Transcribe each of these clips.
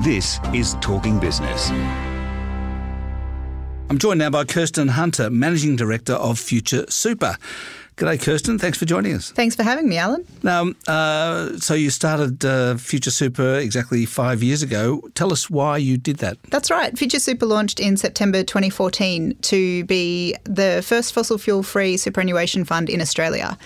This is Talking Business. I'm joined now by Kirsten Hunter, Managing Director of Future Super. G'day, Kirsten. Thanks for joining us. Thanks for having me, Alan. Now, uh, so you started uh, Future Super exactly five years ago. Tell us why you did that. That's right. Future Super launched in September 2014 to be the first fossil fuel free superannuation fund in Australia.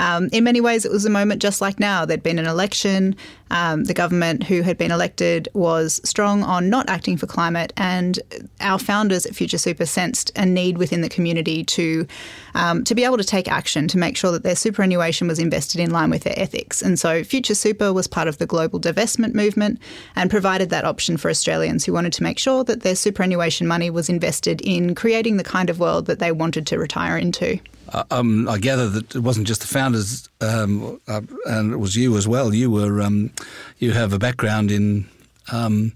Um, in many ways, it was a moment just like now. There'd been an election. Um, the government who had been elected was strong on not acting for climate, and our founders at Future Super sensed a need within the community to um, to be able to take action to make sure that their superannuation was invested in line with their ethics. And so, Future Super was part of the global divestment movement and provided that option for Australians who wanted to make sure that their superannuation money was invested in creating the kind of world that they wanted to retire into. Uh, um, I gather that it wasn't just the founders, um, uh, and it was you as well. You were um, you have a background in um,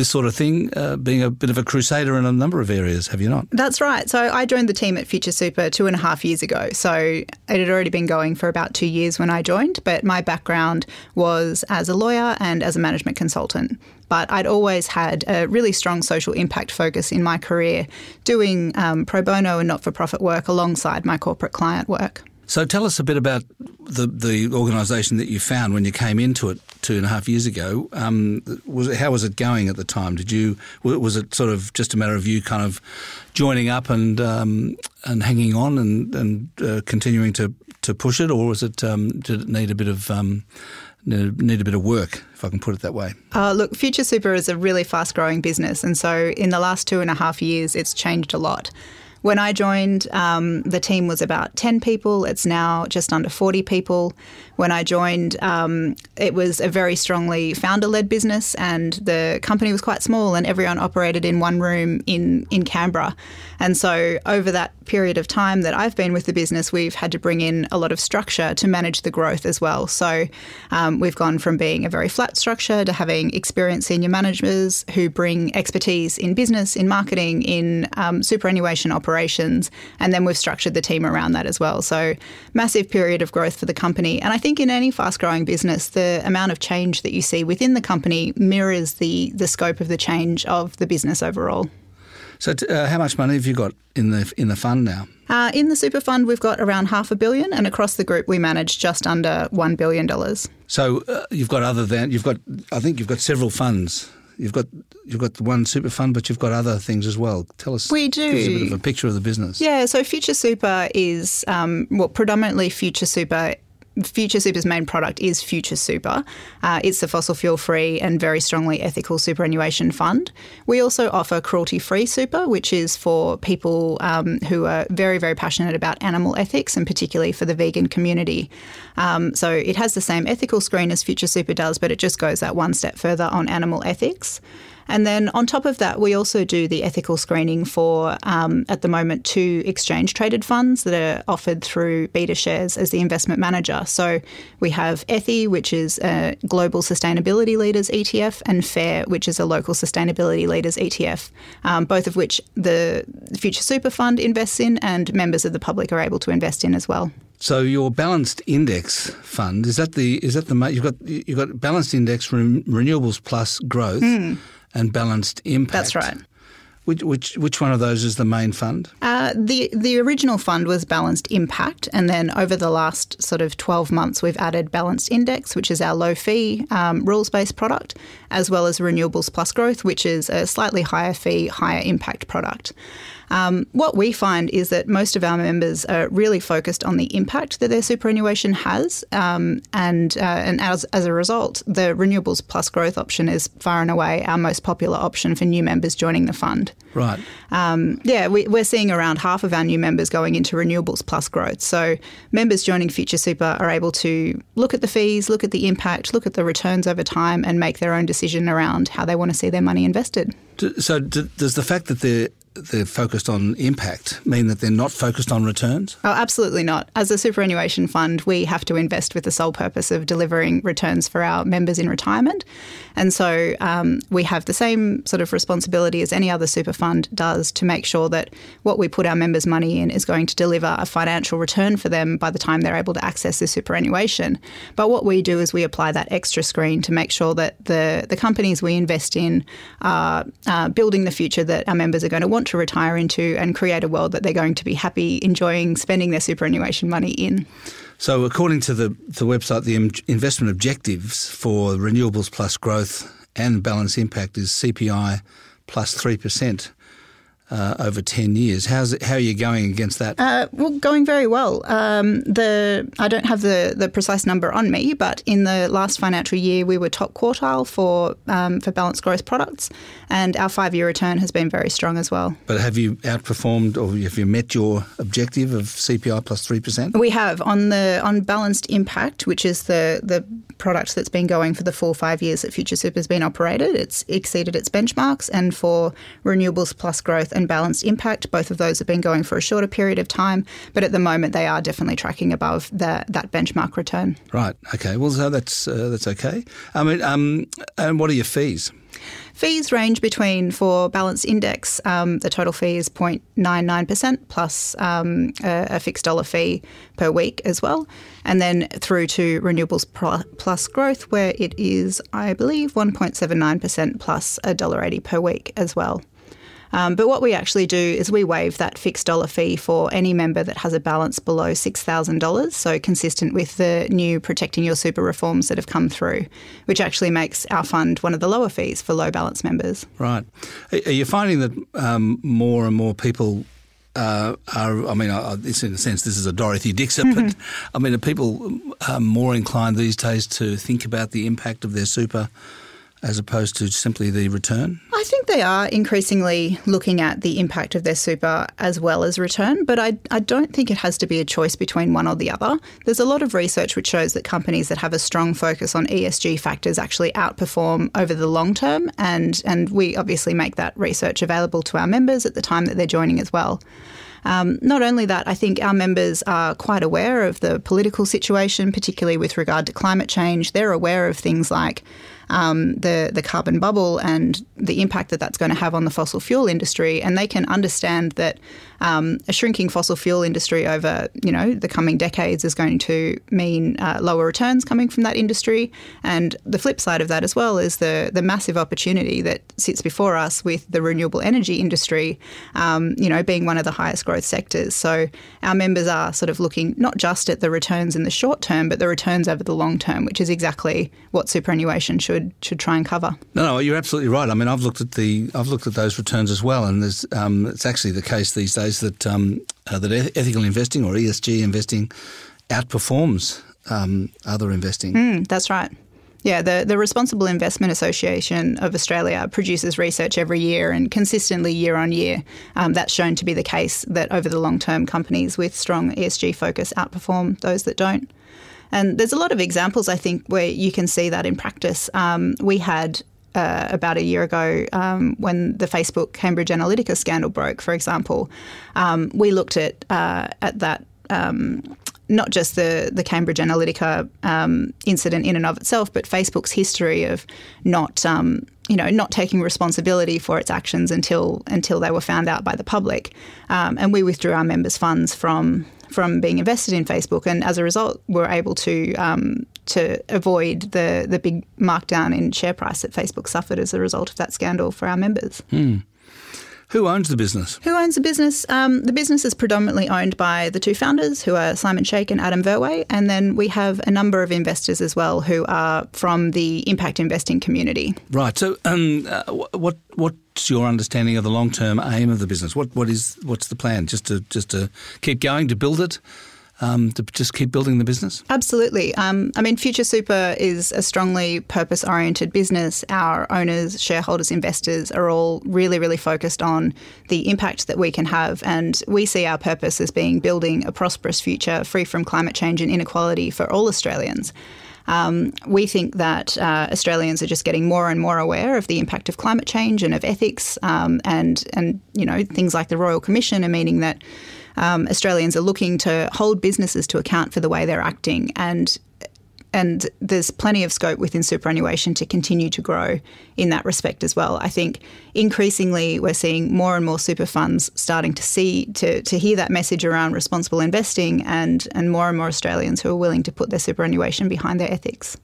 this sort of thing, uh, being a bit of a crusader in a number of areas, have you not? That's right. So I joined the team at Future Super two and a half years ago. So it had already been going for about two years when I joined, but my background was as a lawyer and as a management consultant. But I'd always had a really strong social impact focus in my career, doing um, pro bono and not for profit work alongside my corporate client work. So tell us a bit about the the organisation that you found when you came into it two and a half years ago. Um, was it, how was it going at the time? Did you was it sort of just a matter of you kind of joining up and um, and hanging on and and uh, continuing to, to push it, or was it um, did it need a bit of um, need a bit of work, if I can put it that way? Uh, look, Future Super is a really fast growing business. And so in the last two and a half years, it's changed a lot. When I joined, um, the team was about 10 people. It's now just under 40 people. When I joined, um, it was a very strongly founder led business, and the company was quite small, and everyone operated in one room in, in Canberra. And so, over that period of time that I've been with the business, we've had to bring in a lot of structure to manage the growth as well. So, um, we've gone from being a very flat structure to having experienced senior managers who bring expertise in business, in marketing, in um, superannuation operations operations, and then we've structured the team around that as well. So, massive period of growth for the company. And I think in any fast growing business, the amount of change that you see within the company mirrors the, the scope of the change of the business overall. So, uh, how much money have you got in the in the fund now? Uh, in the super fund, we've got around half a billion, and across the group, we manage just under one billion dollars. So, uh, you've got other than you've got, I think you've got several funds you've got you've got one super fund, but you've got other things as well. Tell us. We do. Give us a bit of a picture of the business. Yeah. So Future Super is um, well predominantly Future Super Future Super's main product is Future Super. Uh, it's a fossil fuel free and very strongly ethical superannuation fund. We also offer cruelty free super, which is for people um, who are very, very passionate about animal ethics and particularly for the vegan community. Um, so it has the same ethical screen as Future Super does, but it just goes that one step further on animal ethics. And then on top of that, we also do the ethical screening for, um, at the moment, two exchange traded funds that are offered through BetaShares as the investment manager. So we have Ethi, which is a global sustainability leaders ETF, and FAIR, which is a local sustainability leaders ETF, um, both of which the Future Super Fund invests in and members of the public are able to invest in as well. So your balanced index fund is that the is that the you've got you've got balanced index renewables plus growth. Mm and balanced impact. That's right. Which, which, which one of those is the main fund? Uh, the the original fund was Balanced Impact, and then over the last sort of twelve months, we've added Balanced Index, which is our low fee um, rules based product, as well as Renewables Plus Growth, which is a slightly higher fee, higher impact product. Um, what we find is that most of our members are really focused on the impact that their superannuation has, um, and uh, and as, as a result, the renewables plus growth option is far and away our most popular option for new members joining the fund. Right. Um, yeah, we, are seeing around half of our new members going into renewables plus growth. So members joining Future Super are able to look at the fees, look at the impact, look at the returns over time, and make their own decision around how they want to see their money invested. So, does the fact that they're they're focused on impact mean that they're not focused on returns? Oh, absolutely not. As a superannuation fund, we have to invest with the sole purpose of delivering returns for our members in retirement. And so um, we have the same sort of responsibility as any other super fund does to make sure that what we put our members' money in is going to deliver a financial return for them by the time they're able to access their superannuation. But what we do is we apply that extra screen to make sure that the, the companies we invest in are uh, building the future that our members are going to want to retire into and create a world that they're going to be happy enjoying spending their superannuation money in. So, according to the, the website, the investment objectives for renewables plus growth and balance impact is CPI plus 3% uh, over 10 years. How's it, how are you going against that? Uh, well, going very well. Um, the I don't have the, the precise number on me, but in the last financial year, we were top quartile for um, for balanced growth products, and our five year return has been very strong as well. But have you outperformed or have you met your objective of CPI plus 3%? We have on the on balanced impact, which is the the product that's been going for the full five years that Future Super has been operated. It's exceeded its benchmarks, and for renewables plus growth and balanced impact, both of those have been going for a shorter period of time, but at the moment they are definitely tracking above the, that benchmark return. Right. Okay. Well, so that's uh, that's okay. I mean, um, and what are your fees? Fees range between for balance index, um, the total fee is 0.99% plus um, a, a, fixed dollar fee per week as well. And then through to renewables plus growth, where it is, I believe, 1.79% plus a dollar eighty per week as well. Um, but what we actually do is we waive that fixed dollar fee for any member that has a balance below $6,000, so consistent with the new Protecting Your Super reforms that have come through, which actually makes our fund one of the lower fees for low balance members. Right. Are you finding that um, more and more people uh, are, I mean, uh, this in a sense, this is a Dorothy Dixer, mm-hmm. but I mean, are people uh, more inclined these days to think about the impact of their super as opposed to simply the return? I think they are increasingly looking at the impact of their super as well as return, but I, I don't think it has to be a choice between one or the other. There's a lot of research which shows that companies that have a strong focus on ESG factors actually outperform over the long term, and, and we obviously make that research available to our members at the time that they're joining as well. Um, not only that, I think our members are quite aware of the political situation, particularly with regard to climate change. They're aware of things like um, the the carbon bubble and the impact that that's going to have on the fossil fuel industry, and they can understand that um, a shrinking fossil fuel industry over you know the coming decades is going to mean uh, lower returns coming from that industry. And the flip side of that as well is the the massive opportunity that sits before us with the renewable energy industry, um, you know, being one of the highest growth sectors. So our members are sort of looking not just at the returns in the short term, but the returns over the long term, which is exactly what superannuation should should should try and cover. No, no, you're absolutely right. I mean, I've looked at the I've looked at those returns as well, and there's um, it's actually the case these days that um, uh, that ethical investing or ESG investing outperforms um, other investing. Mm, that's right. Yeah, the, the Responsible Investment Association of Australia produces research every year and consistently year on year. Um, that's shown to be the case that over the long term, companies with strong ESG focus outperform those that don't. And there's a lot of examples, I think, where you can see that in practice. Um, we had uh, about a year ago um, when the Facebook Cambridge Analytica scandal broke, for example, um, we looked at uh, at that. Um, not just the, the Cambridge Analytica um, incident in and of itself, but Facebook's history of not um, you know, not taking responsibility for its actions until until they were found out by the public, um, and we withdrew our members' funds from from being invested in Facebook, and as a result, we're able to um, to avoid the the big markdown in share price that Facebook suffered as a result of that scandal for our members. Hmm. Who owns the business? Who owns the business? Um, the business is predominantly owned by the two founders, who are Simon Sheikh and Adam Verwey, and then we have a number of investors as well who are from the impact investing community. Right. So, um, uh, what what's your understanding of the long term aim of the business? What what is what's the plan? Just to just to keep going to build it um, to just keep building the business? Absolutely. Um, I mean, Future Super is a strongly purpose oriented business. Our owners, shareholders, investors are all really, really focused on the impact that we can have. And we see our purpose as being building a prosperous future free from climate change and inequality for all Australians. Um, we think that uh, Australians are just getting more and more aware of the impact of climate change and of ethics, um, and and you know things like the Royal Commission are meaning that um, Australians are looking to hold businesses to account for the way they're acting, and and there's plenty of scope within superannuation to continue to grow in that respect as well. I think increasingly we're seeing more and more super funds starting to see to, to hear that message around responsible investing and and more and more Australians who are willing to put their superannuation behind their ethics.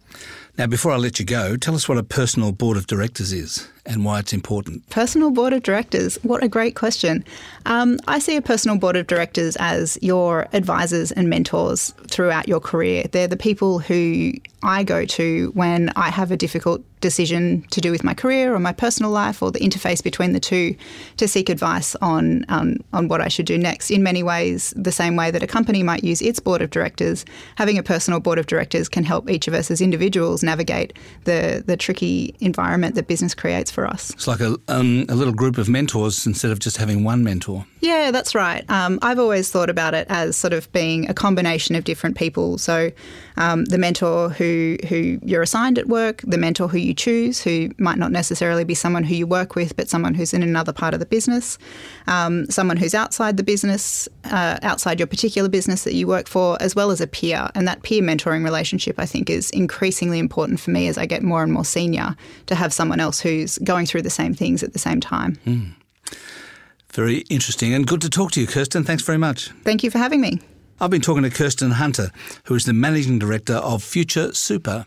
Now, before I let you go, tell us what a personal board of directors is and why it's important. Personal board of directors, what a great question. Um, I see a personal board of directors as your advisors and mentors throughout your career. They're the people who I go to when I have a difficult decision to do with my career or my personal life or the interface between the two to seek advice on, um, on what I should do next. In many ways, the same way that a company might use its board of directors, having a personal board of directors can help each of us as individuals navigate the, the tricky environment that business creates for us. It's like a, um, a little group of mentors instead of just having one mentor. Yeah, that's right. Um, I've always thought about it as sort of being a combination of different people. So, um, the mentor who who you're assigned at work, the mentor who you choose, who might not necessarily be someone who you work with, but someone who's in another part of the business, um, someone who's outside the business, uh, outside your particular business that you work for, as well as a peer. And that peer mentoring relationship, I think, is increasingly important for me as I get more and more senior to have someone else who's going through the same things at the same time. Mm. Very interesting and good to talk to you, Kirsten. Thanks very much. Thank you for having me. I've been talking to Kirsten Hunter, who is the Managing Director of Future Super.